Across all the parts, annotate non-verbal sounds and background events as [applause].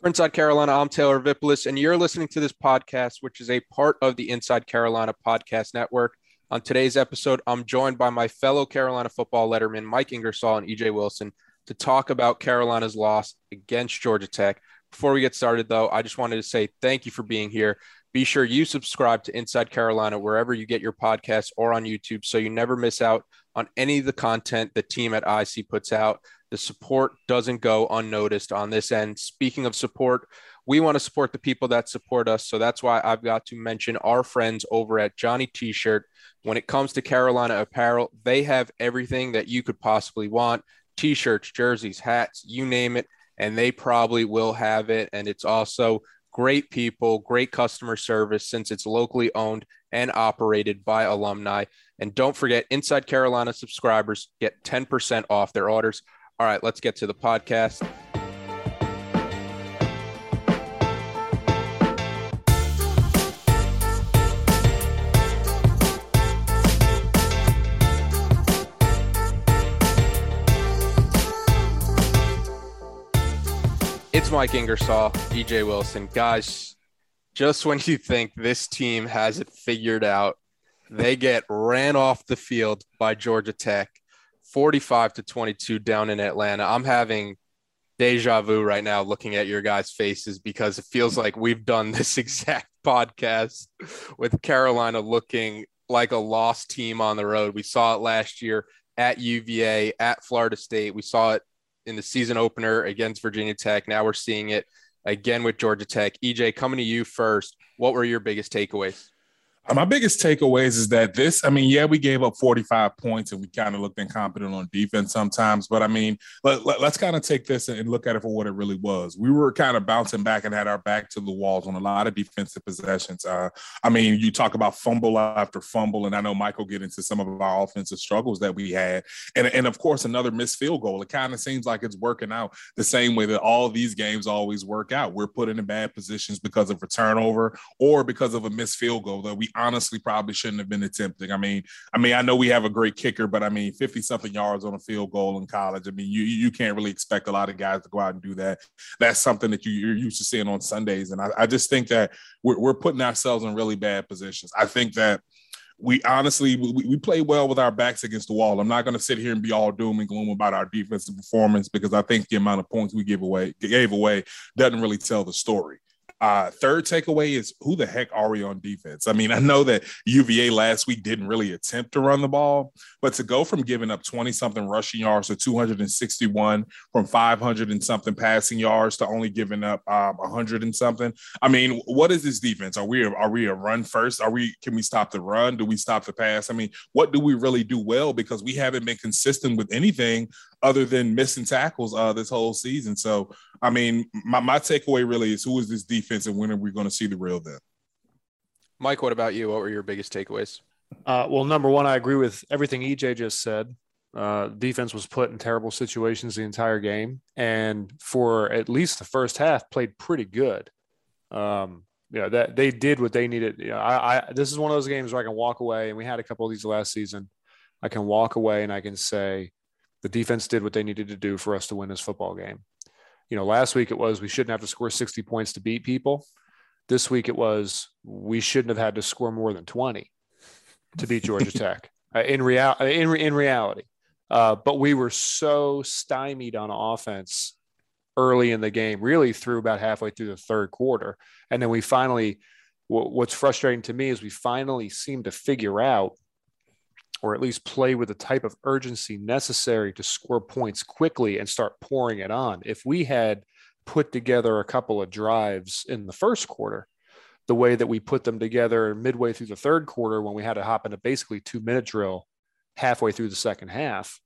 For Inside Carolina, I'm Taylor Vippolis, and you're listening to this podcast, which is a part of the Inside Carolina Podcast Network. On today's episode, I'm joined by my fellow Carolina football letterman, Mike Ingersoll and EJ Wilson, to talk about Carolina's loss against Georgia Tech. Before we get started, though, I just wanted to say thank you for being here. Be sure you subscribe to Inside Carolina wherever you get your podcasts or on YouTube so you never miss out on any of the content the team at IC puts out. The support doesn't go unnoticed on this end. Speaking of support, we want to support the people that support us. So that's why I've got to mention our friends over at Johnny T shirt. When it comes to Carolina apparel, they have everything that you could possibly want t shirts, jerseys, hats, you name it. And they probably will have it. And it's also great people, great customer service since it's locally owned and operated by alumni. And don't forget, Inside Carolina subscribers get 10% off their orders. All right, let's get to the podcast. It's Mike Ingersoll, EJ Wilson. Guys, just when you think this team has it figured out, they get ran off the field by Georgia Tech, 45 to 22 down in Atlanta. I'm having deja vu right now looking at your guys' faces because it feels like we've done [laughs] this exact podcast with Carolina looking like a lost team on the road. We saw it last year at UVA, at Florida State. We saw it in the season opener against Virginia Tech. Now we're seeing it again with Georgia Tech. EJ, coming to you first. What were your biggest takeaways? Uh, my biggest takeaways is that this, I mean, yeah, we gave up 45 points and we kind of looked incompetent on defense sometimes, but I mean, let, let, us kind of take this and look at it for what it really was. We were kind of bouncing back and had our back to the walls on a lot of defensive possessions. Uh, I mean, you talk about fumble after fumble, and I know Michael get into some of our offensive struggles that we had. And, and of course, another missed field goal. It kind of seems like it's working out the same way that all these games always work out. We're put in bad positions because of a turnover or because of a missed field goal that we honestly probably shouldn't have been attempting. I mean, I mean, I know we have a great kicker, but I mean, 50 something yards on a field goal in college. I mean, you you can't really expect a lot of guys to go out and do that. That's something that you, are used to seeing on Sundays. And I, I just think that we're, we're putting ourselves in really bad positions. I think that we honestly we, we play well with our backs against the wall. I'm not going to sit here and be all doom and gloom about our defensive performance because I think the amount of points we give away gave away doesn't really tell the story. Uh, third takeaway is who the heck are we on defense? I mean, I know that UVA last week didn't really attempt to run the ball, but to go from giving up 20 something rushing yards to 261, from 500 and something passing yards to only giving up um, 100 and something. I mean, what is this defense? Are we are we a run first? Are we can we stop the run? Do we stop the pass? I mean, what do we really do well? Because we haven't been consistent with anything other than missing tackles uh, this whole season. So, I mean, my, my takeaway really is who is this defense and when are we going to see the real them? Mike, what about you? What were your biggest takeaways? Uh, well, number one, I agree with everything EJ just said. Uh, defense was put in terrible situations the entire game, and for at least the first half, played pretty good. Um, you know that they did what they needed. You know, I, I this is one of those games where I can walk away, and we had a couple of these last season. I can walk away and I can say the defense did what they needed to do for us to win this football game. You know, last week it was we shouldn't have to score 60 points to beat people. This week it was we shouldn't have had to score more than 20 to beat [laughs] Georgia Tech. Uh, in real in in reality, uh, but we were so stymied on offense early in the game, really through about halfway through the third quarter, and then we finally. What's frustrating to me is we finally seem to figure out or at least play with the type of urgency necessary to score points quickly and start pouring it on. If we had put together a couple of drives in the first quarter, the way that we put them together midway through the third quarter when we had to hop into basically two minute drill halfway through the second half,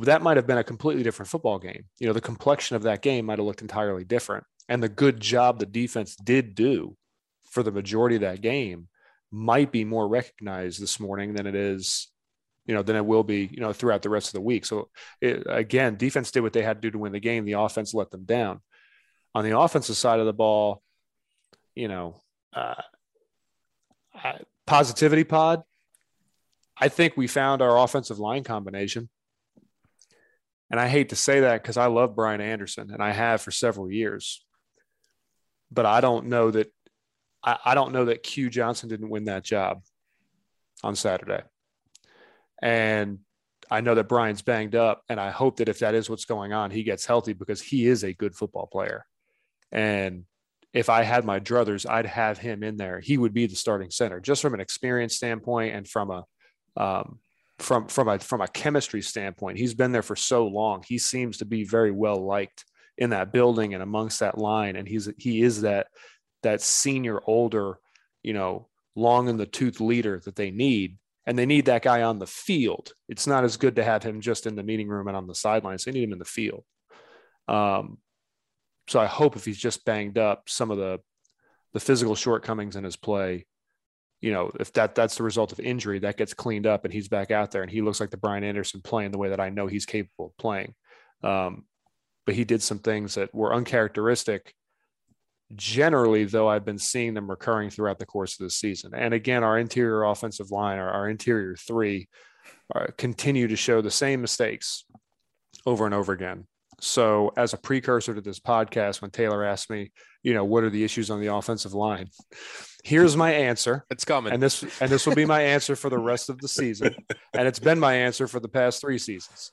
that might have been a completely different football game. You know, the complexion of that game might have looked entirely different. And the good job the defense did do for the majority of that game might be more recognized this morning than it is, you know, than it will be, you know, throughout the rest of the week. So it, again, defense did what they had to do to win the game. The offense let them down. On the offensive side of the ball, you know, uh, positivity pod. I think we found our offensive line combination. And I hate to say that because I love Brian Anderson and I have for several years. But I don't know that I, I don't know that Q Johnson didn't win that job on Saturday. And I know that Brian's banged up, and I hope that if that is what's going on, he gets healthy because he is a good football player. And if I had my druthers, I'd have him in there. He would be the starting center, just from an experience standpoint and from a um, from from a from a chemistry standpoint. He's been there for so long. He seems to be very well liked in that building and amongst that line. And he's he is that that senior, older, you know, long in the tooth leader that they need. And they need that guy on the field. It's not as good to have him just in the meeting room and on the sidelines. They need him in the field. Um, so I hope if he's just banged up, some of the the physical shortcomings in his play, you know, if that that's the result of injury, that gets cleaned up and he's back out there and he looks like the Brian Anderson playing the way that I know he's capable of playing. Um, but he did some things that were uncharacteristic. Generally, though, I've been seeing them recurring throughout the course of the season. And again, our interior offensive line, our, our interior three, uh, continue to show the same mistakes over and over again. So, as a precursor to this podcast, when Taylor asked me, you know, what are the issues on the offensive line? Here's my answer. It's coming. And this and this will be my answer for the rest of the season. And it's been my answer for the past three seasons.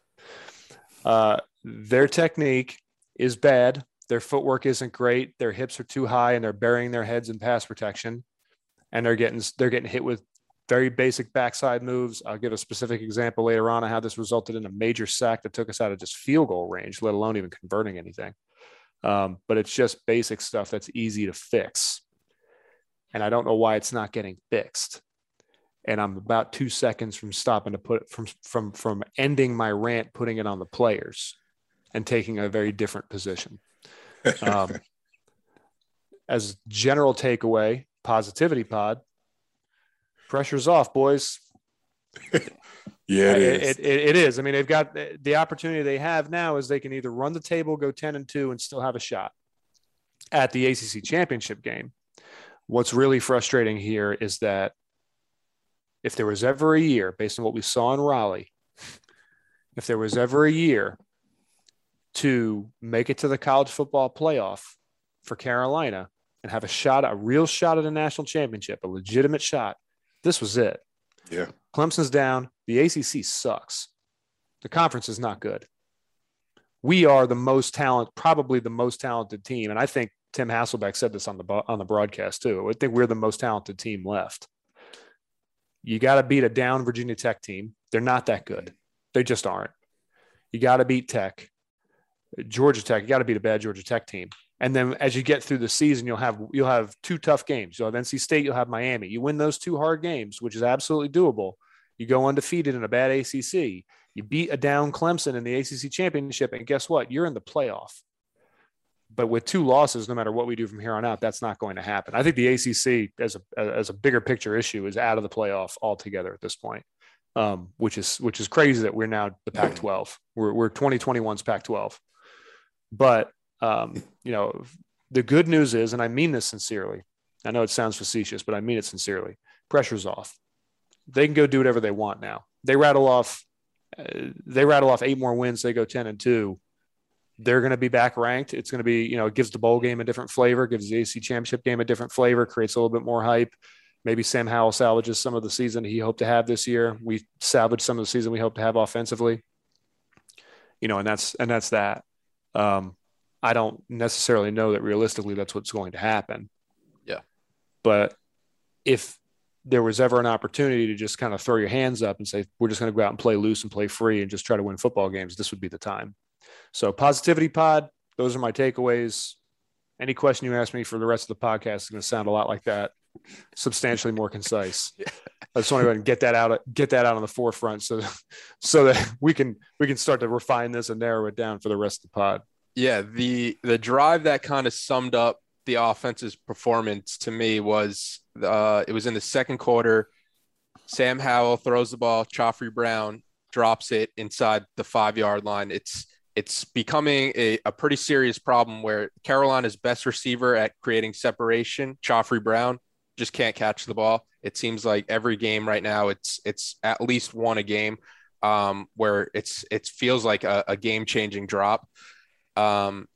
Uh, their technique is bad. Their footwork isn't great. Their hips are too high and they're burying their heads in pass protection. And they're getting they're getting hit with very basic backside moves. I'll give a specific example later on of how this resulted in a major sack that took us out of just field goal range, let alone even converting anything. Um, but it's just basic stuff that's easy to fix. And I don't know why it's not getting fixed. And I'm about two seconds from stopping to put from from from ending my rant, putting it on the players, and taking a very different position. Um, as general takeaway, positivity pod, pressure's off, boys. [laughs] yeah, it is. It, it, it is. I mean, they've got the opportunity they have now is they can either run the table, go 10 and 2, and still have a shot at the ACC championship game. What's really frustrating here is that if there was ever a year, based on what we saw in Raleigh, if there was ever a year to make it to the college football playoff for Carolina and have a shot, a real shot at a national championship, a legitimate shot, this was it. Yeah. Clemson's down. The ACC sucks. The conference is not good. We are the most talent, probably the most talented team, and I think Tim Hasselbeck said this on the on the broadcast too. I think we're the most talented team left. You got to beat a down Virginia Tech team. They're not that good. They just aren't. You got to beat Tech, Georgia Tech. You got to beat a bad Georgia Tech team. And then as you get through the season, you'll have you'll have two tough games. You'll have NC State, you'll have Miami. You win those two hard games, which is absolutely doable. You go undefeated in a bad ACC. You beat a down Clemson in the ACC championship, and guess what? You're in the playoff. But with two losses, no matter what we do from here on out, that's not going to happen. I think the ACC, as a as a bigger picture issue, is out of the playoff altogether at this point, um, which is which is crazy that we're now the Pac-12. We're we're 2021's Pac-12, but um, you know, the good news is, and I mean this sincerely. I know it sounds facetious, but I mean it sincerely. Pressure's off. They can go do whatever they want now. They rattle off, uh, they rattle off eight more wins. They go ten and two. They're going to be back ranked. It's going to be, you know, it gives the bowl game a different flavor, gives the AC championship game a different flavor, creates a little bit more hype. Maybe Sam Howell salvages some of the season he hoped to have this year. We salvage some of the season we hope to have offensively. You know, and that's and that's that. Um, I don't necessarily know that realistically that's what's going to happen. Yeah. But if there was ever an opportunity to just kind of throw your hands up and say, we're just going to go out and play loose and play free and just try to win football games, this would be the time. So, positivity pod, those are my takeaways. Any question you ask me for the rest of the podcast is going to sound a lot like that. substantially more concise. [laughs] I just want to go and get that out, get that out on the forefront, so so that we can we can start to refine this and narrow it down for the rest of the pod. Yeah, the the drive that kind of summed up the offense's performance to me was uh, it was in the second quarter. Sam Howell throws the ball, Khafre Brown drops it inside the five yard line. It's it's becoming a, a pretty serious problem where Carolina's best receiver at creating separation, Khafre Brown, just can't catch the ball. It seems like every game right now, it's it's at least one a game um, where it's it feels like a, a game changing drop. Um,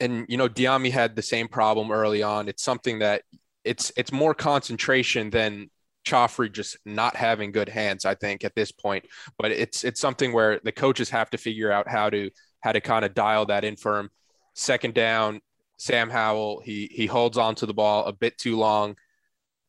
and you know, Dyami had the same problem early on. It's something that it's it's more concentration than Khafre just not having good hands, I think, at this point. But it's it's something where the coaches have to figure out how to how to kind of dial that in for him. Second down, Sam Howell, he he holds on to the ball a bit too long.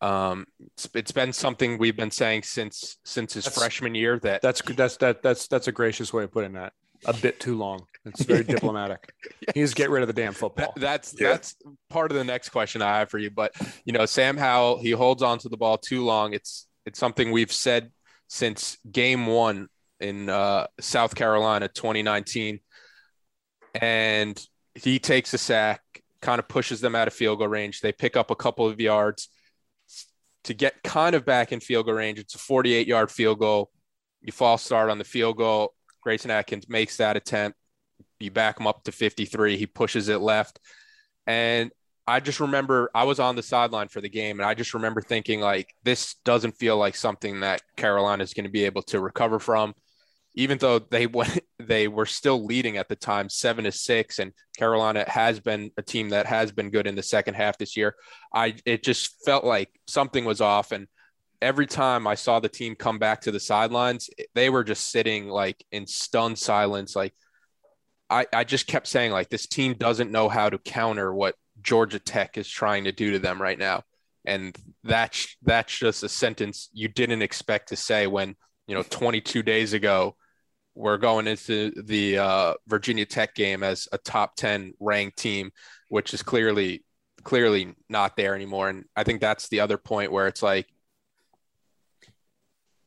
Um, it's, it's been something we've been saying since since his that's, freshman year that that's that's that that's that's a gracious way of putting that. A bit too long. It's very [laughs] diplomatic. yes. He's get rid of the damn football. That, that's yeah. that's part of the next question I have for you. But you know, Sam Howell, he holds on to the ball too long. It's it's something we've said since game one in uh, South Carolina 2019. And he takes a sack, kind of pushes them out of field goal range. They pick up a couple of yards to get kind of back in field goal range. It's a 48 yard field goal. You false start on the field goal. Grayson Atkins makes that attempt. You back him up to 53. He pushes it left. And I just remember I was on the sideline for the game, and I just remember thinking, like, this doesn't feel like something that Carolina is going to be able to recover from even though they [laughs] went, they were still leading at the time, seven to six, and Carolina has been a team that has been good in the second half this year. I it just felt like something was off, and every time I saw the team come back to the sidelines, they were just sitting like in stunned silence. Like I, I just kept saying, like this team doesn't know how to counter what Georgia Tech is trying to do to them right now, and that's that's just a sentence you didn't expect to say when you know 22 days ago we're going into the uh, Virginia Tech game as a top 10 ranked team, which is clearly clearly not there anymore. And I think that's the other point where it's like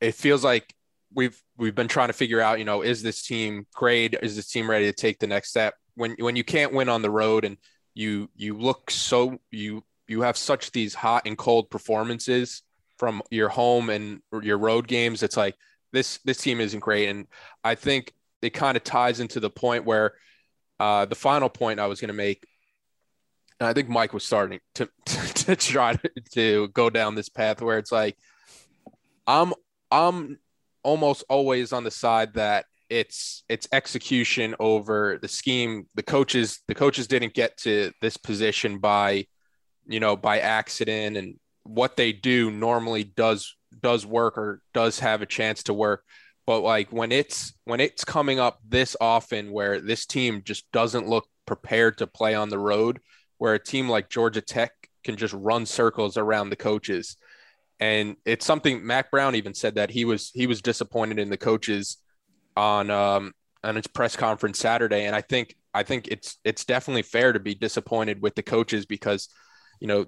it feels like we've we've been trying to figure out, you know, is this team great? Is this team ready to take the next step? When when you can't win on the road and you you look so you you have such these hot and cold performances from your home and your road games, it's like this this team isn't great, and I think it kind of ties into the point where uh, the final point I was going to make. And I think Mike was starting to [laughs] to, to try to, to go down this path where it's like I'm I'm almost always on the side that it's it's execution over the scheme. The coaches the coaches didn't get to this position by you know by accident and what they do normally does does work or does have a chance to work. But like when it's when it's coming up this often where this team just doesn't look prepared to play on the road where a team like Georgia Tech can just run circles around the coaches. And it's something Mack Brown even said that he was he was disappointed in the coaches on um on his press conference Saturday. And I think I think it's it's definitely fair to be disappointed with the coaches because you know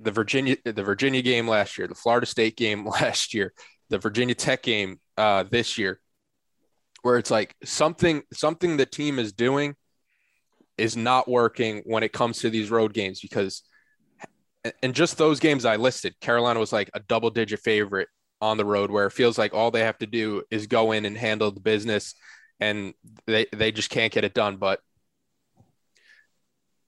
the Virginia the Virginia game last year, the Florida State game [laughs] last year, the Virginia Tech game uh, this year, where it's like something something the team is doing is not working when it comes to these road games because and just those games I listed, Carolina was like a double digit favorite on the road where it feels like all they have to do is go in and handle the business and they, they just can't get it done. But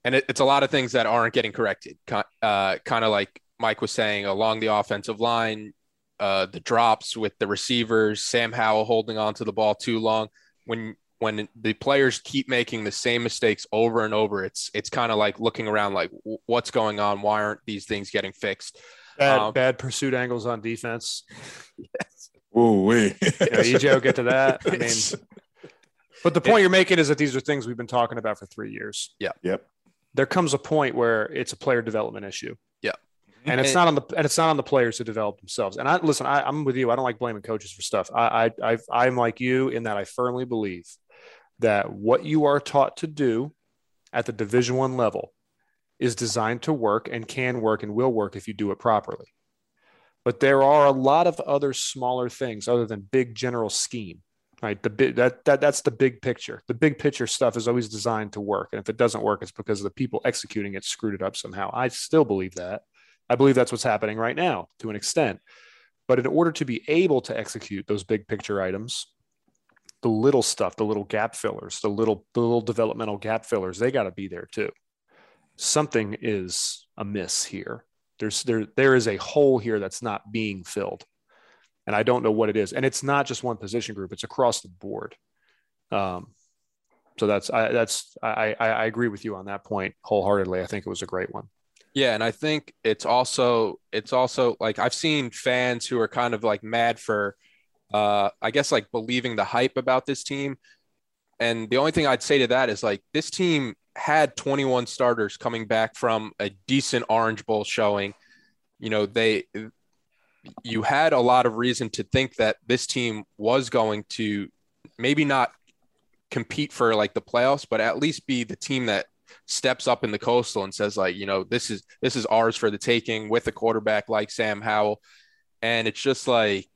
and it, it's a lot of things that aren't getting corrected. Uh, kind of like Mike was saying along the offensive line, uh, the drops with the receivers, Sam Howell holding on to the ball too long. When when the players keep making the same mistakes over and over, it's it's kind of like looking around like what's going on? Why aren't these things getting fixed? Bad, um, bad pursuit angles on defense. [laughs] yes. Ooh, wee. yeah, EJ will get to that. I [laughs] mean, but the point you're making is that these are things we've been talking about for three years. Yeah. Yep there comes a point where it's a player development issue. Yeah. Mm-hmm. And it's not on the and it's not on the players to develop themselves. And I listen, I, am with you. I don't like blaming coaches for stuff. I, I I I'm like you in that I firmly believe that what you are taught to do at the Division One level is designed to work and can work and will work if you do it properly. But there are a lot of other smaller things other than big general scheme, right? The that, that that's the big picture. The big picture stuff is always designed to work, and if it doesn't work, it's because the people executing it screwed it up somehow. I still believe that. I believe that's what's happening right now to an extent. But in order to be able to execute those big picture items, the little stuff, the little gap fillers, the little the little developmental gap fillers, they got to be there too. Something is amiss here. There's there there is a hole here that's not being filled, and I don't know what it is. And it's not just one position group; it's across the board. Um, so that's I that's I I agree with you on that point wholeheartedly. I think it was a great one. Yeah, and I think it's also it's also like I've seen fans who are kind of like mad for uh, I guess like believing the hype about this team. And the only thing I'd say to that is like this team had 21 starters coming back from a decent Orange Bowl showing. You know, they you had a lot of reason to think that this team was going to maybe not compete for like the playoffs, but at least be the team that steps up in the coastal and says like, you know, this is this is ours for the taking with a quarterback like Sam Howell. And it's just like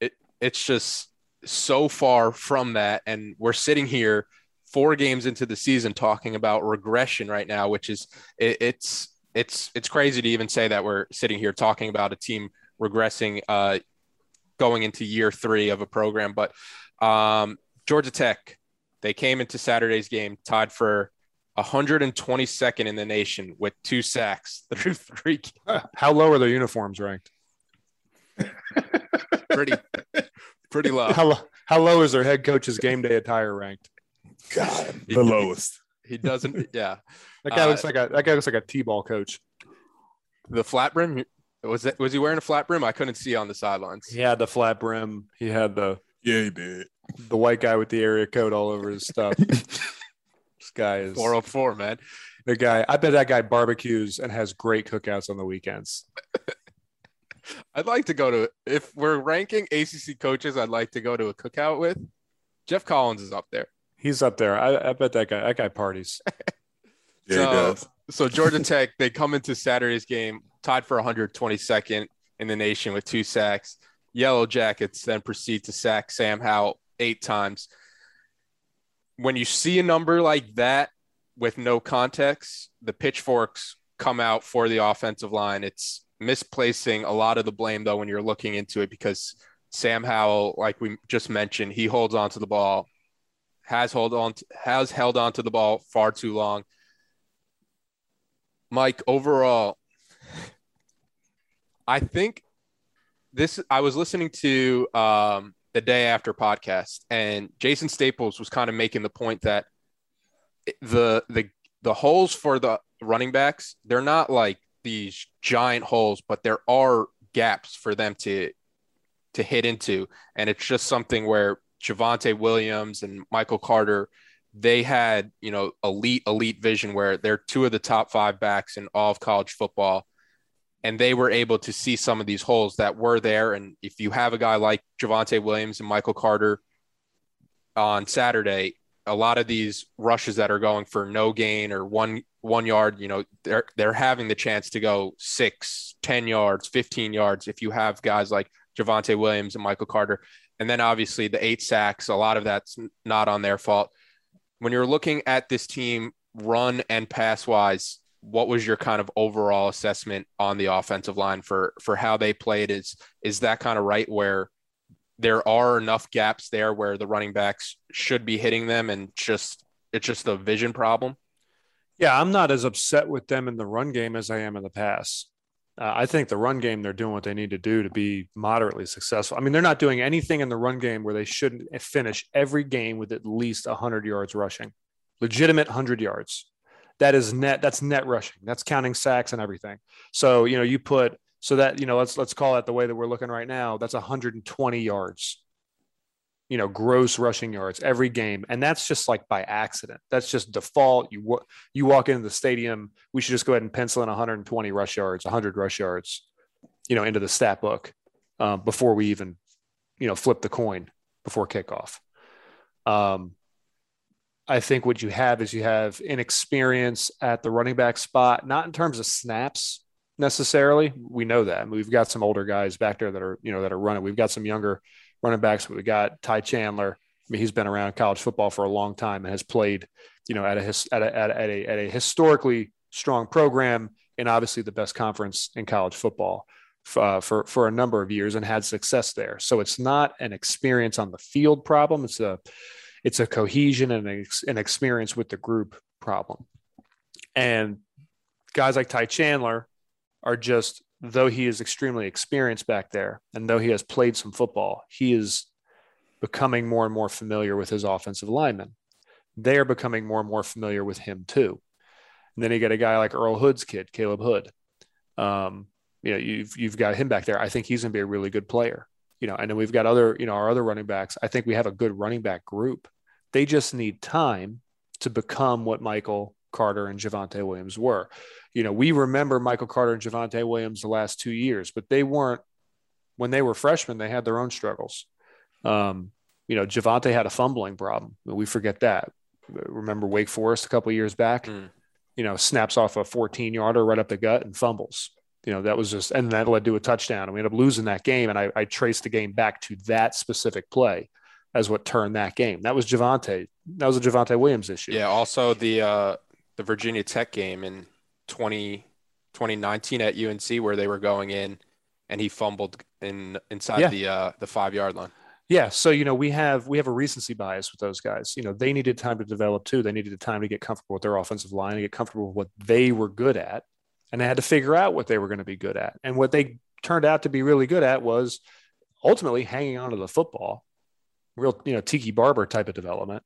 it it's just so far from that. And we're sitting here four games into the season talking about regression right now, which is it, it's it's it's crazy to even say that we're sitting here talking about a team regressing uh, going into year three of a program. But um, Georgia Tech, they came into Saturday's game tied for 122nd in the nation with two sacks [laughs] through three. How low are their uniforms ranked? [laughs] pretty pretty low. How, how low is their head coach's game day attire ranked? God, the lowest. He doesn't. Yeah, [laughs] that guy uh, looks like a that guy looks like a t-ball coach. The flat brim was that was he wearing a flat brim? I couldn't see on the sidelines. He had the flat brim. He had the yeah, he did. The white guy with the area code all over his stuff. [laughs] this guy is 404, man. The guy, I bet that guy barbecues and has great cookouts on the weekends. [laughs] I'd like to go to if we're ranking ACC coaches. I'd like to go to a cookout with Geoff Collins is up there. He's up there. I, I bet that guy that guy parties. [laughs] yeah, so, he does. So Georgia Tech they come into Saturday's game tied for 122nd in the nation with two sacks. Yellow Jackets then proceed to sack Sam Howell eight times. When you see a number like that with no context, the pitchforks come out for the offensive line. It's misplacing a lot of the blame though when you're looking into it because Sam Howell, like we just mentioned, he holds on to the ball, has hold on, to, has held on to the ball far too long. Mike, overall, I think this. I was listening to um, the day after podcast, and Jason Staples was kind of making the point that the the the holes for the running backs they're not like these giant holes, but there are gaps for them to to hit into, and it's just something where Javonte Williams and Michael Carter they had you know elite elite vision where they're two of the top five backs in all of college football and they were able to see some of these holes that were there and if you have a guy like Javonte Williams and Michael Carter on Saturday a lot of these rushes that are going for no gain or one one yard, you know, they're they're having the chance to go six, 10 yards, 15 yards if you have guys like Javonte Williams and Michael Carter. And then obviously the eight sacks, a lot of that's not on their fault. When you're looking at this team run and pass wise, what was your kind of overall assessment on the offensive line for for how they played? Is is that kind of right where there are enough gaps there where the running backs should be hitting them and just it's just a vision problem? Yeah, I'm not as upset with them in the run game as I am in the pass. Uh, I think the run game, they're doing what they need to do to be moderately successful. I mean, they're not doing anything in the run game where they shouldn't finish every game with at least 100 yards rushing, legitimate 100 yards. That is net. That's net rushing. That's counting sacks and everything. So you know, you put so that you know, let's let's call it the way that we're looking right now. That's 120 yards you know, gross rushing yards every game, and that's just like by accident. That's just default. You you walk into the stadium, we should just go ahead and pencil in 120 rush yards, 100 rush yards, you know, into the stat book um, before we even, you know, flip the coin before kickoff. Um, I think what you have is you have inexperience at the running back spot, not in terms of snaps necessarily. We know that. I mean, we've got some older guys back there that are, you know, that are running. We've got some younger running backs. We got Ty Chandler. I mean, he's been around college football for a long time and has played, you know, at a at a, at a, at a, at a historically strong program and obviously the best conference in college football uh, for for a number of years and had success there. So it's not an experience on the field problem. It's a it's a cohesion and an experience with the group problem. And guys like Ty Chandler are just though he is extremely experienced back there and though he has played some football, he is becoming more and more familiar with his offensive linemen. They are becoming more and more familiar with him too. And then you get a guy like Earl Hood's kid, Caleb Hood. Um, you know, you've you've got him back there. I think he's going to be a really good player. You know, and then we've got other, you know, our other running backs. I think we have a good running back group. They just need time to become what Michael Carter and Javonte Williams were. You know, we remember Michael Carter and Javonte Williams the last two years, but they weren't when they were freshmen. They had their own struggles. Um, you know, Javonte had a fumbling problem. We forget that. Remember Wake Forest a couple years back? Mm. You know, snaps off a 14 yarder right up the gut and fumbles you know, that was just, and that led to a touchdown. And we ended up losing that game. And I, I traced the game back to that specific play as what turned that game. That was Javonte. That was a Javonte Williams issue. Yeah. Also the, uh, the Virginia Tech game in 20, 2019 at UNC where they were going in and he fumbled in inside yeah. the, uh, the five yard line. Yeah, so you know we have we have a recency bias with those guys. You know they needed time to develop too. They needed the time to get comfortable with their offensive line and get comfortable with what they were good at and they had to figure out what they were going to be good at. And what they turned out to be really good at was ultimately hanging onto the football, real, you know, Tiki Barber type of development,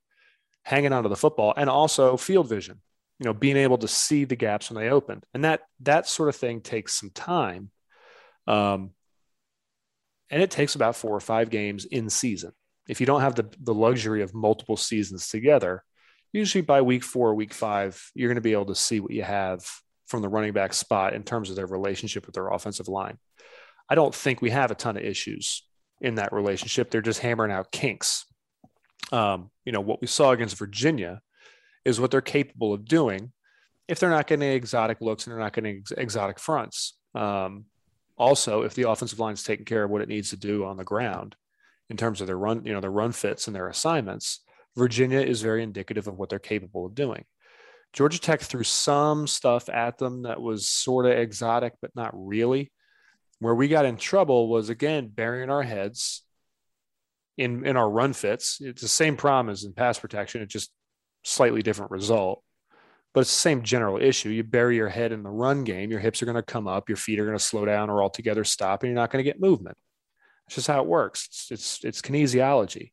hanging onto the football, and also field vision, you know, being able to see the gaps when they opened. And that that sort of thing takes some time. Um, and it takes about four or five games in season. If you don't have the, the luxury of multiple seasons together, usually by week four, week five, you're going to be able to see what you have from the running back spot in terms of their relationship with their offensive line. I don't think we have a ton of issues in that relationship. They're just hammering out kinks. Um, you know, what we saw against Virginia is what they're capable of doing if they're not getting exotic looks and they're not getting ex- exotic fronts. Um, also, if the offensive line is taking care of what it needs to do on the ground in terms of their run, you know, their run fits and their assignments, Virginia is very indicative of what they're capable of doing. Georgia Tech threw some stuff at them that was sort of exotic, but not really. Where we got in trouble was again burying our heads in in our run fits. It's the same problem as in pass protection. It's just slightly different result, but it's the same general issue. You bury your head in the run game, your hips are going to come up, your feet are going to slow down or altogether stop, and you're not going to get movement. It's just how it works. It's it's, it's kinesiology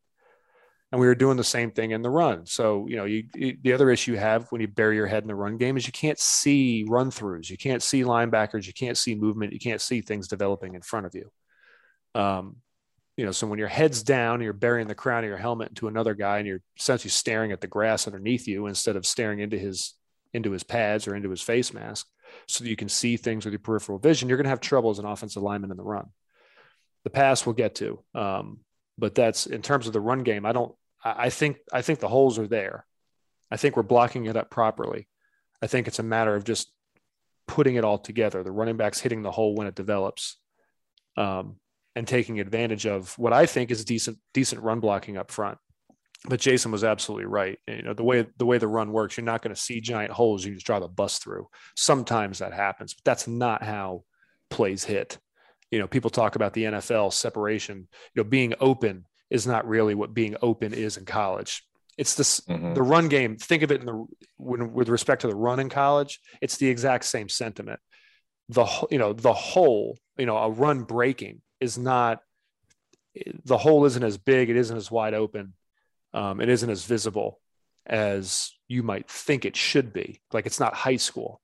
and we were doing the same thing in the run. So, you know, you, you, the other issue you have when you bury your head in the run game is you can't see run throughs, you can't see linebackers, you can't see movement, you can't see things developing in front of you. Um, you know, so when your head's down, and you're burying the crown of your helmet into another guy, and you're essentially staring at the grass underneath you instead of staring into his into his pads or into his face mask, so that you can see things with your peripheral vision. You're going to have trouble as an offensive lineman in the run. The pass we'll get to, um, but that's in terms of the run game. I don't I think I think the holes are there. I think we're blocking it up properly. I think it's a matter of just putting it all together. The running backs hitting the hole when it develops, um, and taking advantage of what I think is decent decent run blocking up front. But Jason was absolutely right. You know the way the way the run works, you're not going to see giant holes. You just drive a bus through. Sometimes that happens, but that's not how plays hit. You know, people talk about the NFL separation. You know, being open is not really what being open is in college. It's this mm-hmm. the run game. Think of it in the when, with respect to the run in college. It's the exact same sentiment. The you know the whole you know a run breaking is not the hole isn't as big. It isn't as wide open. Um, it isn't as visible as you might think it should be. Like it's not high school.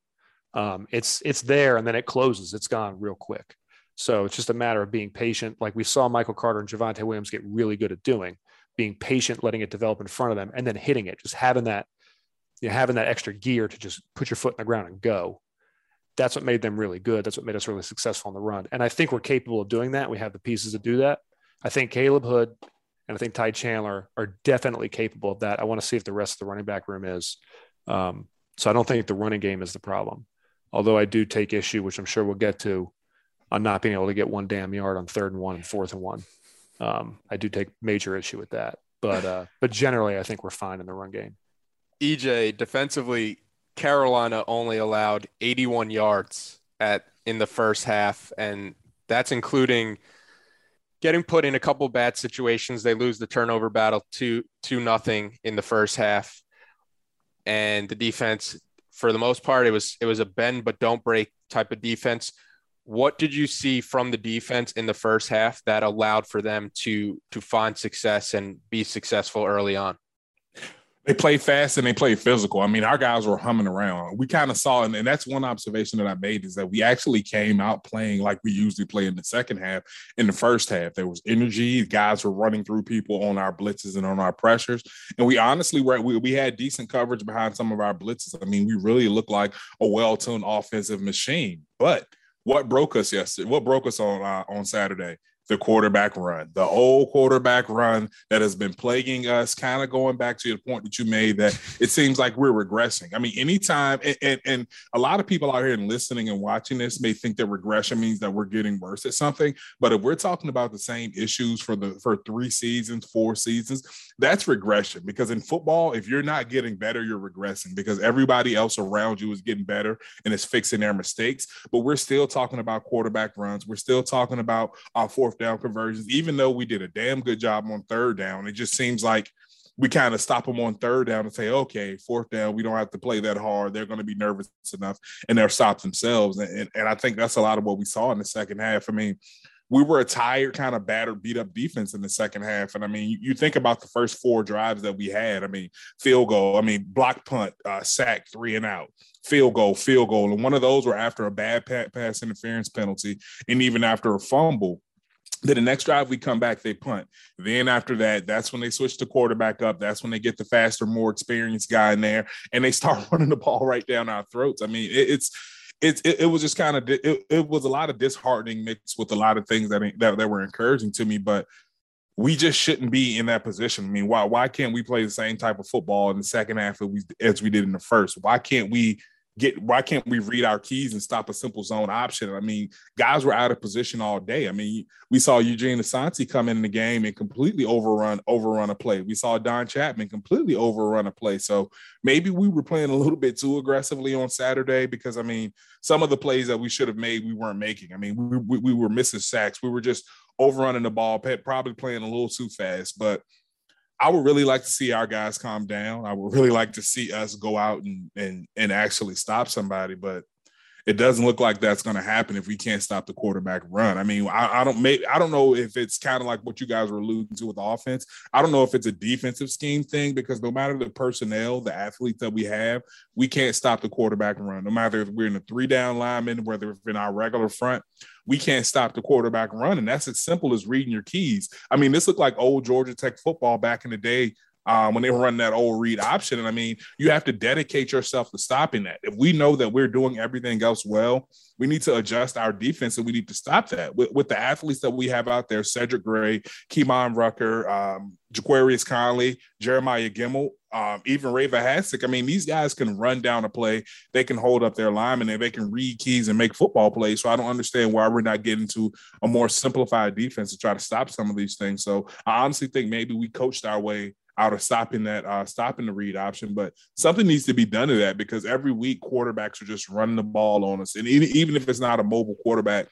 Um, it's it's there and then it closes. It's gone real quick. So it's just a matter of being patient, like we saw Michael Carter and Javonte Williams get really good at doing, being patient, letting it develop in front of them, and then hitting it, just having that, you know, having that extra gear to just put your foot in the ground and go. That's what made them really good. That's what made us really successful on the run. And I think we're capable of doing that. We have the pieces to do that. I think Caleb Hood and I think Ty Chandler are definitely capable of that. I want to see if the rest of the running back room is. Um, so I don't think the running game is the problem. Although I do take issue, which I'm sure we'll get to, on not being able to get one damn yard on third and one and fourth and one. Um, I do take major issue with that. But uh, [laughs] but generally, I think we're fine in the run game. EJ defensively, Carolina only allowed 81 yards at in the first half, and that's including getting put in a couple bad situations. They lose the turnover battle to to nothing in the first half, and the defense, for the most part, it was it was a bend but don't break type of defense. What did you see from the defense in the first half that allowed for them to to find success and be successful early on? they play fast and they play physical. I mean, our guys were humming around. We kind of saw, and, and that's one observation that I made is that we actually came out playing like we usually play in the second half. In the first half, there was energy. Guys were running through people on our blitzes and on our pressures, and we honestly were we, we had decent coverage behind some of our blitzes. I mean, we really looked like a well-tuned offensive machine. But what broke us yesterday? What broke us on uh, on Saturday? The quarterback run, the old quarterback run that has been plaguing us, kind of going back to the point that you made that it seems like we're regressing. I mean, anytime, and, and, and, a lot of people out here and listening and watching this may think that regression means that we're getting worse at something. But if we're talking about the same issues for the for three seasons, four seasons, that's regression. Because in football, if you're not getting better, you're regressing because everybody else around you is getting better and is fixing their mistakes. But we're still talking about quarterback runs. We're still talking about our fourth down conversions, even though we did a damn good job on third down. It just seems like we kind of stop them on third down and say, okay, fourth down, we don't have to play that hard. They're going to be nervous enough and they'll stop themselves. And, and, and I think that's a lot of what we saw in the second half. I mean, we were a tired, kind of battered, beat up defense in the second half. And I mean, you, you, think about the first four drives that we had. I mean, field goal, I mean, block punt, uh, sack, three and out, field goal, field goal. And one of those were after a bad pass interference penalty and even after a fumble. Then the next drive we come back, they punt. Then after that, that's when they switch the quarterback up. That's when they get the faster, more experienced guy in there, and they [laughs] start running the ball right down our throats. I mean, it, it's it, it, it, was just kind of it, it was a lot of disheartening mixed with a lot of things that, that that were encouraging to me, but we just shouldn't be in that position. I mean, why why can't we play the same type of football in the second half as we as we did in the first? Why can't we get why can't we read our keys and stop a simple zone option? I mean, guys were out of position all day. I mean, we saw Eugene Asante come in the game and completely overrun overrun a play. We saw Don Chapman completely overrun a play. So maybe we were playing a little bit too aggressively on Saturday because I mean, some of the plays that we should have made we weren't making. I mean, we, we, we were missing sacks. We were just overrunning the ball, probably playing a little too fast, but I would really like to see our guys calm down. I would really like to see us go out and and and actually stop somebody, but it doesn't look like that's going to happen if we can't stop the quarterback run. I mean, I, I don't make I don't know if it's kind of like what you guys were alluding to with the offense. I don't know if it's a defensive scheme thing because no matter the personnel, the athletes that we have, we can't stop the quarterback run. No matter if we're in a three down lineman, whether it's in our regular front, we can't stop the quarterback run. And that's as simple as reading your keys. I mean, this looked like old Georgia Tech football back in the day um, when they were running that old read option. And I mean, you have to dedicate yourself to stopping that. If we know that we're doing everything else well, we need to adjust our defense and we need to stop that. With, with the athletes that we have out there, Cedric Gray, Kaimon Rucker, um, Ja'Qurious Conley, Jeremiah Gemmel, um, even Ray Vohasek. I mean, these guys can run down a play. They can hold up their linemen and they can read keys and make football plays. So I don't understand why we're not getting to a more simplified defense to try to stop some of these things. So I honestly think maybe we coached our way out of stopping that, uh, stopping the read option. But something needs to be done to that because every week quarterbacks are just running the ball on us, and even, if it's not a mobile quarterback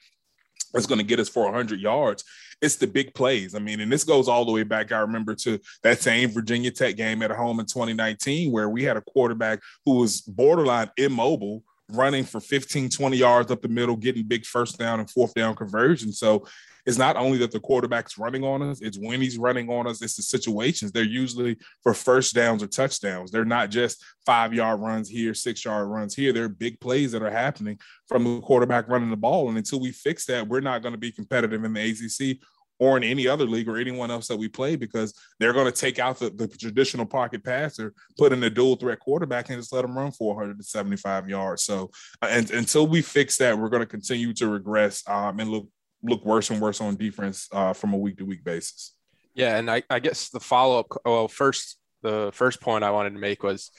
that's going to get us for 100 yards, it's the big plays. I mean, and this goes all the way back. I remember to that same Virginia Tech game at home in 2019 where we had a quarterback who was borderline immobile running for 15, 20 yards up the middle, getting big first down and fourth down conversion. So it's not only that the quarterback's running on us, it's when he's running on us, it's the situations. They're usually for first downs or touchdowns. They're not just five yard runs here, six yard runs here. They're big plays that are happening from the quarterback running the ball. And until we fix that, we're not going to be competitive in the ACC or in any other league or anyone else that we play because they're going to take out the, the traditional pocket passer, put in a dual threat quarterback, and just let them run 475 yards. So, uh, and until we fix that, we're going to continue to regress um, and look look worse and worse on defense uh, from a week to week basis. Yeah, and I, I guess the follow up. Well, first the first point I wanted to make was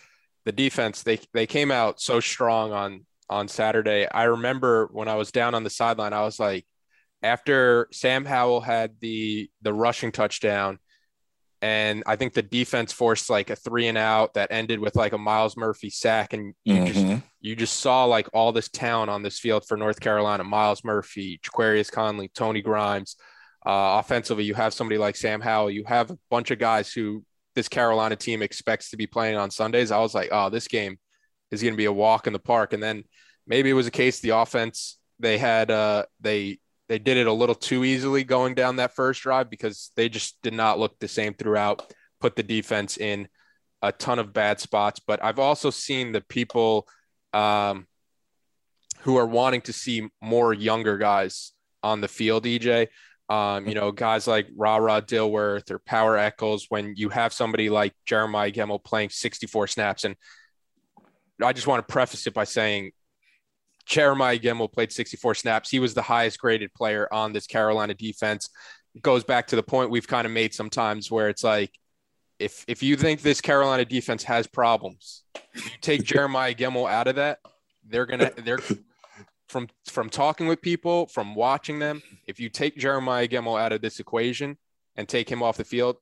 the defense. They they came out so strong on on Saturday. I remember when I was down on the sideline, I was like, after Sam Howell had the the rushing touchdown, and I think the defense forced like a three and out that ended with like a Miles Murphy sack, and you mm-hmm. just you just saw like all this talent on this field for North Carolina: Miles Murphy, Ja'Qurious Conley, Tony Grimes. Uh, offensively, you have somebody like Sam Howell. You have a bunch of guys who this Carolina team expects to be playing on Sundays. I was like, oh, this game is going to be a walk in the park. And then maybe it was a case the offense they had uh, they they did it a little too easily going down that first drive because they just did not look the same throughout. Put the defense in a ton of bad spots, but I've also seen the people um, who are wanting to see more younger guys on the field. EJ, um, you know, guys like Ra Ra Dilworth or Power Echols, when you have somebody like Jeremiah Gemmel playing 64 snaps. And I just want to preface it by saying Jeremiah Gemmel played 64 snaps. He was the highest graded player on this Carolina defense. It goes back to the point we've kind of made sometimes where it's like, if if you think this Carolina defense has problems, you take [laughs] Jeremiah Gemmel out of that, they're gonna they're from from talking with people, from watching them, if you take Jeremiah Gemmel out of this equation and take him off the field,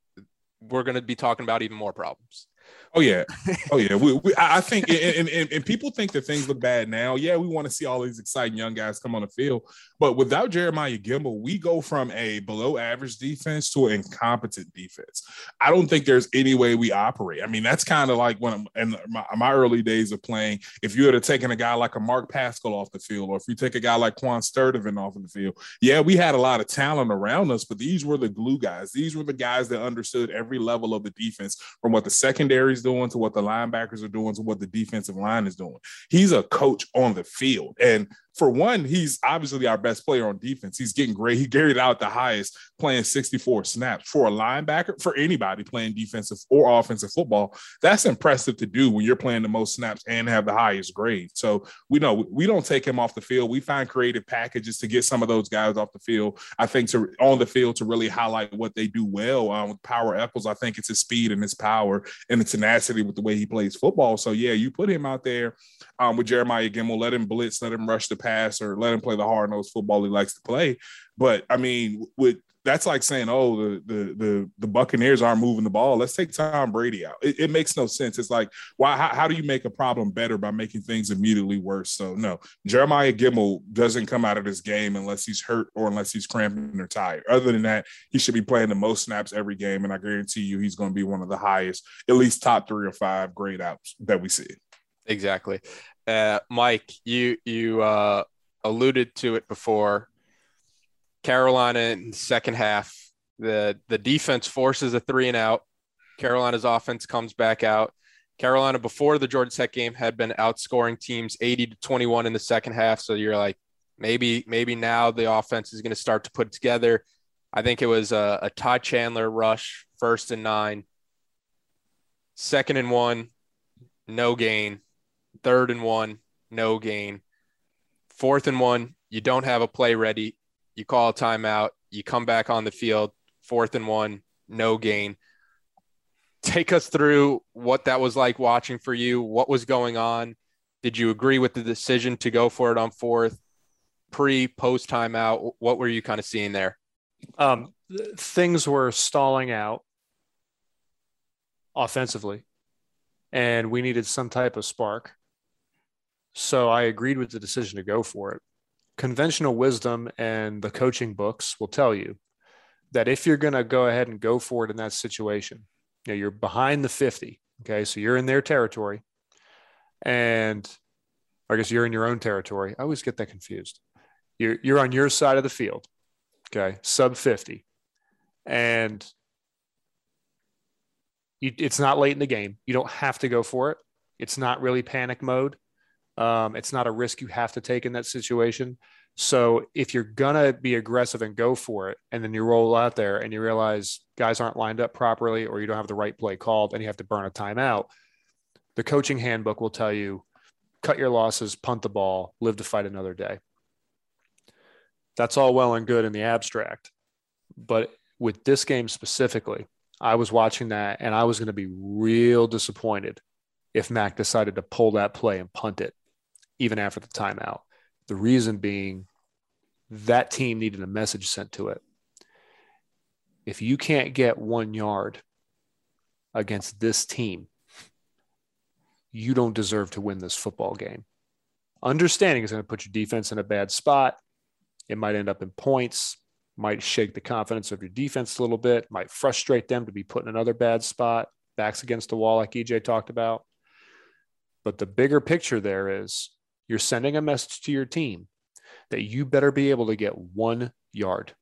we're going to be talking about even more problems. Oh yeah, oh yeah. We, we, I think, and, and, and people think that things look bad now. Yeah, we want to see all these exciting young guys come on the field, but without Jeremiah Gemmel, we go from a below average defense to an incompetent defense. I don't think there's any way we operate. I mean, that's kind of like when I'm in my, my, early days of playing. If you had have taken a guy like a Mark Paschal off the field, or if you take a guy like Quan Sturdivant off of the field, yeah, we had a lot of talent around us, but these were the glue guys. These were the guys that understood every level of the defense, from what the secondary is doing to what the linebackers are doing to what the defensive line is doing. He's a coach on the field, and for one, he's obviously our best player on defense. He's getting great. He carried out the highest playing 64 snaps for a linebacker, for anybody playing defensive or offensive football. That's impressive to do when you're playing the most snaps and have the highest grade. So we know we don't take him off the field. We find creative packages to get some of those guys off the field. I think to on the field to really highlight what they do well. Um, with Power Echols, I think it's his speed and his power and the tenacity with the way he plays football. So yeah, you put him out there um, with Jeremiah Gemmel, let him blitz, let him rush the pass, or let him play the hard nosed football he likes to play. But I mean, with that's like saying, oh, the the the, the Buccaneers aren't moving the ball. Let's take Tom Brady out. It, it makes no sense. It's like, why? How, how, do you make a problem better by making things immediately worse? So no, Jeremiah Gemmel doesn't come out of this game unless he's hurt or unless he's cramping or tired. Other than that, he should be playing the most snaps every game, and I guarantee you, he's going to be one of the highest, at least top three or five grade outs that we see. Exactly. Uh, Mike, you you uh, alluded to it before. Carolina in second half, the the defense forces a three and out. Carolina's offense comes back out. Carolina before the Georgia Tech game had been outscoring teams 80 to 21 in the second half. So you're like, maybe maybe now the offense is going to start to put together. I think it was a, a Ty Chandler rush, first and nine, second and one, no gain third and one, no gain. Fourth and one, you don't have a play ready. You call a timeout. You come back on the field. Fourth and one, no gain. Take us through what that was like watching for you. What was going on? Did you agree with the decision to go for it on fourth? Pre, post timeout, what were you kind of seeing there? Um, things were stalling out offensively, and we needed some type of spark. So I agreed with the decision to go for it. Conventional wisdom and the coaching books will tell you that if you're going to go ahead and go for it in that situation, you know, you're behind the 50. Okay. So you're in their territory. And I guess you're in your own territory. I always get that confused. You're, you're on your side of the field. Okay. Sub 50. And you, it's not late in the game. You don't have to go for it. It's not really panic mode. Um, it's not a risk you have to take in that situation. So if you're gonna be aggressive and go for it, and then you roll out there and you realize guys aren't lined up properly, or you don't have the right play called, and you have to burn a timeout, the coaching handbook will tell you cut your losses, punt the ball, live to fight another day. That's all well and good in the abstract, but with this game specifically, I was watching that and I was going to be real disappointed if Mack decided to pull that play and punt it, even after the timeout. The reason being that team needed a message sent to it. If you can't get one yard against this team, you don't deserve to win this football game. Understanding is going to put your defense in a bad spot. It might end up in points, might shake the confidence of your defense a little bit, might frustrate them to be put in another bad spot, backs against the wall, like EJ talked about. But the bigger picture there is you're sending a message to your team that you better be able to get one yard.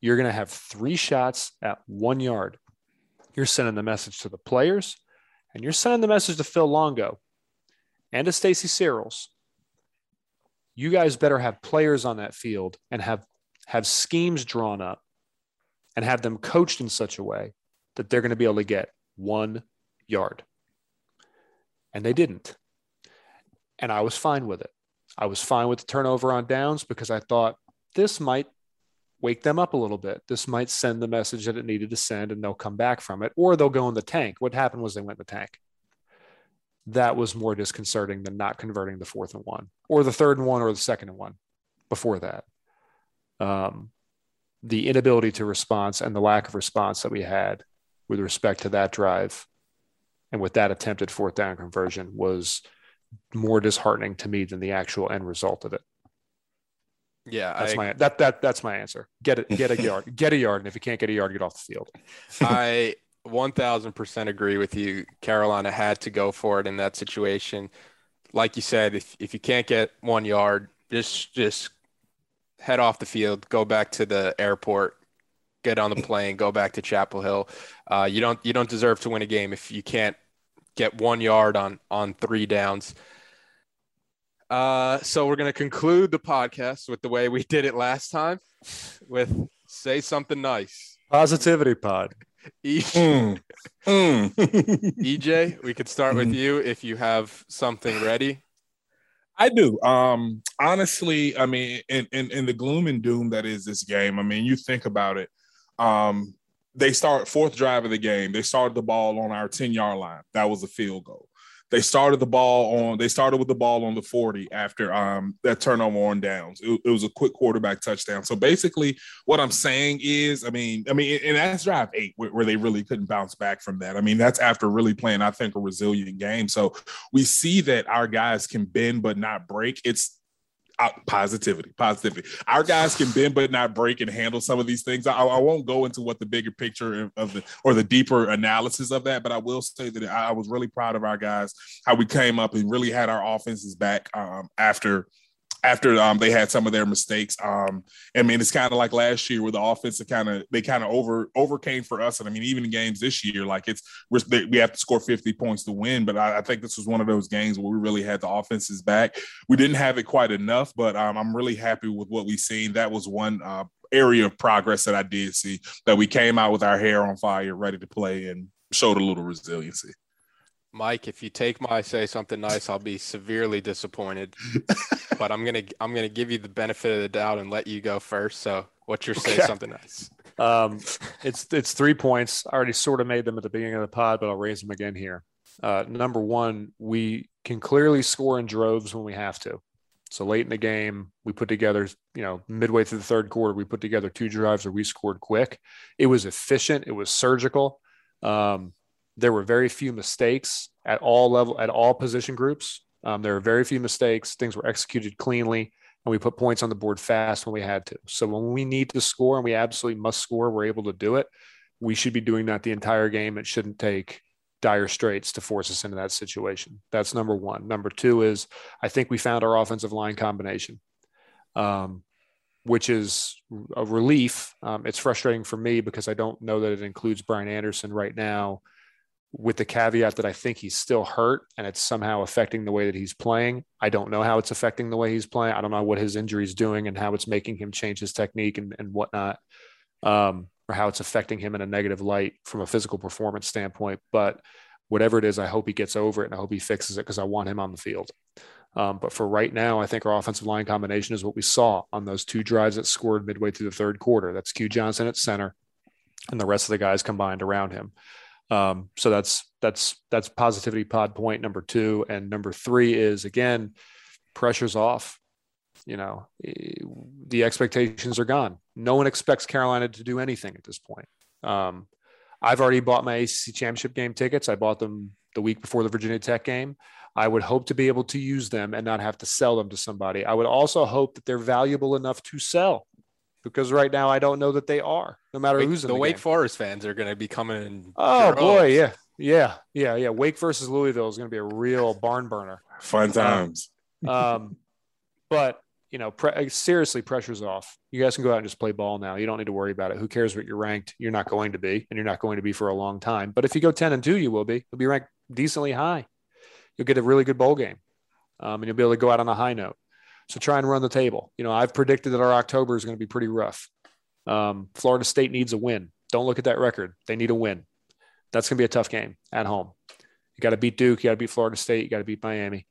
You're going to have three shots at one yard. You're sending the message to the players, and you're sending the message to Phil Longo and to Stacy Searels. You guys better have players on that field and have have schemes drawn up and have them coached in such a way that they're going to be able to get one yard. And they didn't. And I was fine with it. I was fine with the turnover on downs because I thought this might wake them up a little bit. This might send the message that it needed to send and they'll come back from it, or they'll go in the tank. What happened was they went in the tank. That was more disconcerting than not converting the fourth and one, or the third and one, or the second and one before that. Um, the inability to response and the lack of response that we had with respect to that drive and with that attempted fourth down conversion was more disheartening to me than the actual end result of it. Yeah, that's I, my that that that's my answer. Get it, get a [laughs] yard, get a yard, and if you can't get a yard, get off the field. I one thousand percent agree with you. Carolina had to go for it in that situation. Like you said, if if you can't get one yard, just just head off the field, go back to the airport, get on the plane, go back to Chapel Hill. Uh, you don't you don't deserve to win a game if you can't get one yard on on three downs. Uh, so we're gonna conclude the podcast with the way we did it last time, with say something nice. Positivity pod. [laughs] Mm. Mm. [laughs] EJ, we could start with you if you have something ready. I do. Um, honestly, I mean, in, in in the gloom and doom that is this game, I mean, you think about it. Um, they start fourth drive of the game. They started the ball on our 10 yard line. That was a field goal. They started the ball on, they started with the ball on the 40 after um, that turnover on downs. It, it, was a quick quarterback touchdown. So basically, what I'm saying is, I mean, I mean, and that's drive eight where, where they really couldn't bounce back from that. I mean, that's after really playing, I think, a resilient game. So we see that our guys can bend but not break. It's positivity, positivity. Our guys can bend but not break and handle some of these things. I, I, won't go into what the bigger picture of the or the deeper analysis of that, but I will say that I was really proud of our guys how we came up and really had our offenses back um, after after um, they had some of their mistakes. Um, I mean, it's kind of like last year where the offense kind of they kind of over overcame for us. And I mean, even in games this year, like it's we have to score 50 points to win. But I, I, think this was one of those games where we really had the offenses back. We didn't have it quite enough, but um, I'm really happy with what we've seen. That was one uh, area of progress that I did see that we came out with our hair on fire, ready to play, and showed a little resiliency. Mike, if you take my say something nice, I'll be severely disappointed. [laughs] but I'm gonna I'm gonna give you the benefit of the doubt and let you go first. So, what's your say okay. something nice? Um, it's it's three points. I already sort of made them at the beginning of the pod, but I'll raise them again here. Uh, number one, we can clearly score in droves when we have to. So late in the game, we put together, you know, midway through the third quarter, we put together two drives where we scored quick. It was efficient. It was surgical. Um, there were very few mistakes at all level at all position groups. Um, there were very few mistakes. Things were executed cleanly, and we put points on the board fast when we had to. So when we need to score and we absolutely must score, we're able to do it. We should be doing that the entire game. It shouldn't take dire straits to force us into that situation. That's number one. Number two is I think we found our offensive line combination, um, which is a relief. Um, it's frustrating for me because I don't know that it includes Brian Anderson right now with the caveat that I think he's still hurt and it's somehow affecting the way that he's playing. I don't know how it's affecting the way he's playing. I don't know what his injury is doing and how it's making him change his technique and, and whatnot, um, or how it's affecting him in a negative light from a physical performance standpoint. But whatever it is, I hope he gets over it and I hope he fixes it because I want him on the field. Um, but for right now, I think our offensive line combination is what we saw on those two drives that scored midway through the third quarter. That's Q Johnson at center and the rest of the guys combined around him. Um, so that's that's that's positivity pod point number two, and number three is again pressure's off. You know, the expectations are gone. No one expects Carolina to do anything at this point. Um, I've already bought my ACC championship game tickets. I bought them the week before the Virginia Tech game. I would hope to be able to use them and not have to sell them to somebody. I would also hope that they're valuable enough to sell because right now I don't know that they are. No matter Wake, who's the, the Wake game. Forest fans are going to be coming. In Oh boy, yeah, yeah, yeah, yeah. Wake versus Louisville is going to be a real barn burner. Fun times. Um, but you know, pre- seriously, pressure's off. You guys can go out and just play ball now. You don't need to worry about it. Who cares what you're ranked? You're not going to be, and you're not going to be for a long time. But if you go ten and two, you will be. You'll be ranked decently high. You'll get a really good bowl game, um, and you'll be able to go out on a high note. So try and run the table. You know, I've predicted that our October is going to be pretty rough. Um, Florida State needs a win. Don't look at that record. They need a win. That's going to be a tough game at home. You got to beat Duke. You got to beat Florida State. You got to beat Miami.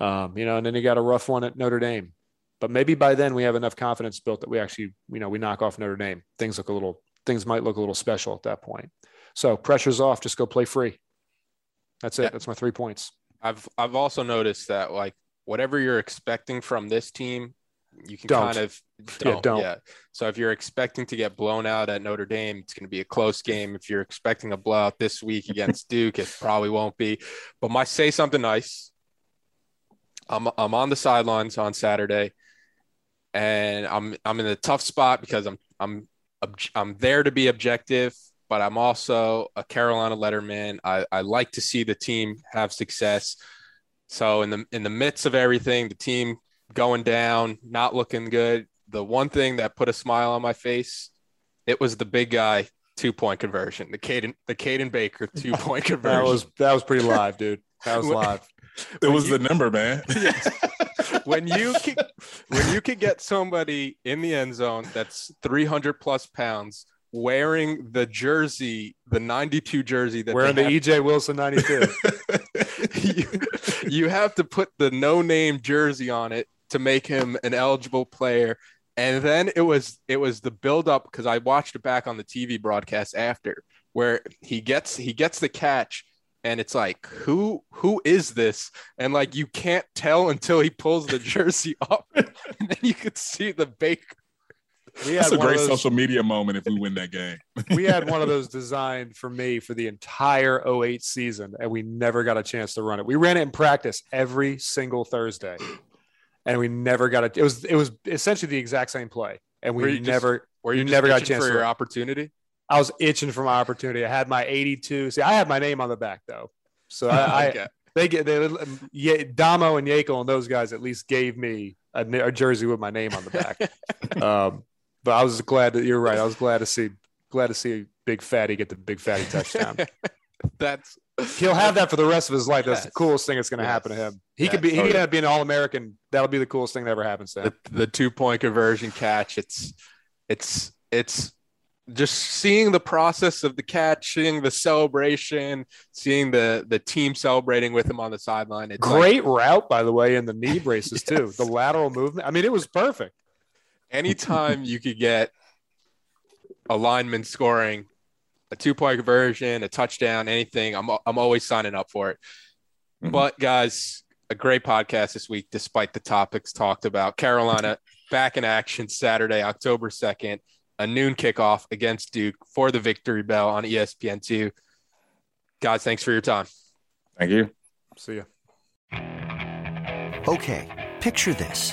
Um, you know, and then you got a rough one at Notre Dame. But maybe by then we have enough confidence built that we actually, you know, we knock off Notre Dame. Things look a little, things might look a little special at that point. So pressure's off. Just go play free. That's it. That's my three points. I've I've also noticed that like whatever you're expecting from this team, you can Don't. kind of [laughs] don't. Yeah, don't. Yeah. So if you're expecting to get blown out at Notre Dame, it's going to be a close game. If you're expecting a blowout this week against [laughs] Duke, it probably won't be. But my say something nice. I'm I'm on the sidelines on Saturday, and I'm I'm in a tough spot because I'm I'm I'm there to be objective, but I'm also a Carolina letterman. I, I like to see the team have success. So in the in the midst of everything, the team going down, not looking good. The one thing that put a smile on my face, it was the big guy two point conversion, the Caden the Caden Baker [laughs] two point conversion. That was, that was pretty [laughs] live, dude. That was live. It was you- the number, man. [laughs] when you can, when you can get somebody in the end zone that's 300 plus pounds wearing the jersey, the 92 jersey that Wearing the they EJ Wilson 92. You, [laughs] you have to put the no name jersey on it to make him an eligible player. And then it was it was the build up because I watched it back on the TV broadcast after where he gets he gets the catch and it's like who who is this and like you can't tell until he pulls the [laughs] jersey up and then you could see the bake We That's had a great those- social media moment if we win that game. we had one of [laughs] those designed for me for the entire 08 season and we never got a chance to run it. We ran it in practice every single thursday and we never got it it was it was essentially the exact same play and Were we you just- never where you never got a chance for to your opportunity? I was itching for my opportunity. I had my 82 see i had my name on the back though. So [laughs] i, I they get they yeah damo and Yako and those guys at least gave me a, a jersey with my name on the back. [laughs] Um but i was glad that you're right i was glad to see glad to see big fatty get the big fatty touchdown [laughs] that's He'll have that for the rest of his life. That's the coolest thing that's going to happen to him. He could be. He Yes. could up being an All American. That'll be the coolest thing that ever happens to him. the, the two point conversion catch. It's it's it's just seeing the process of the catch, seeing the celebration, seeing the the team celebrating with him on the sideline. It's like Great route, by the way, in the knee braces [laughs] too. The lateral movement. I mean, it was perfect. Anytime you could get a lineman scoring a two point conversion, a touchdown, anything, I'm I'm always signing up for it. Mhm. But guys, a great podcast this week, despite the topics talked about. Carolina back in action Saturday, October 2nd, a noon kickoff against Duke for the victory bell on E ESPN2. Guys, thanks for your time. Thank you. See ya. Okay, picture this.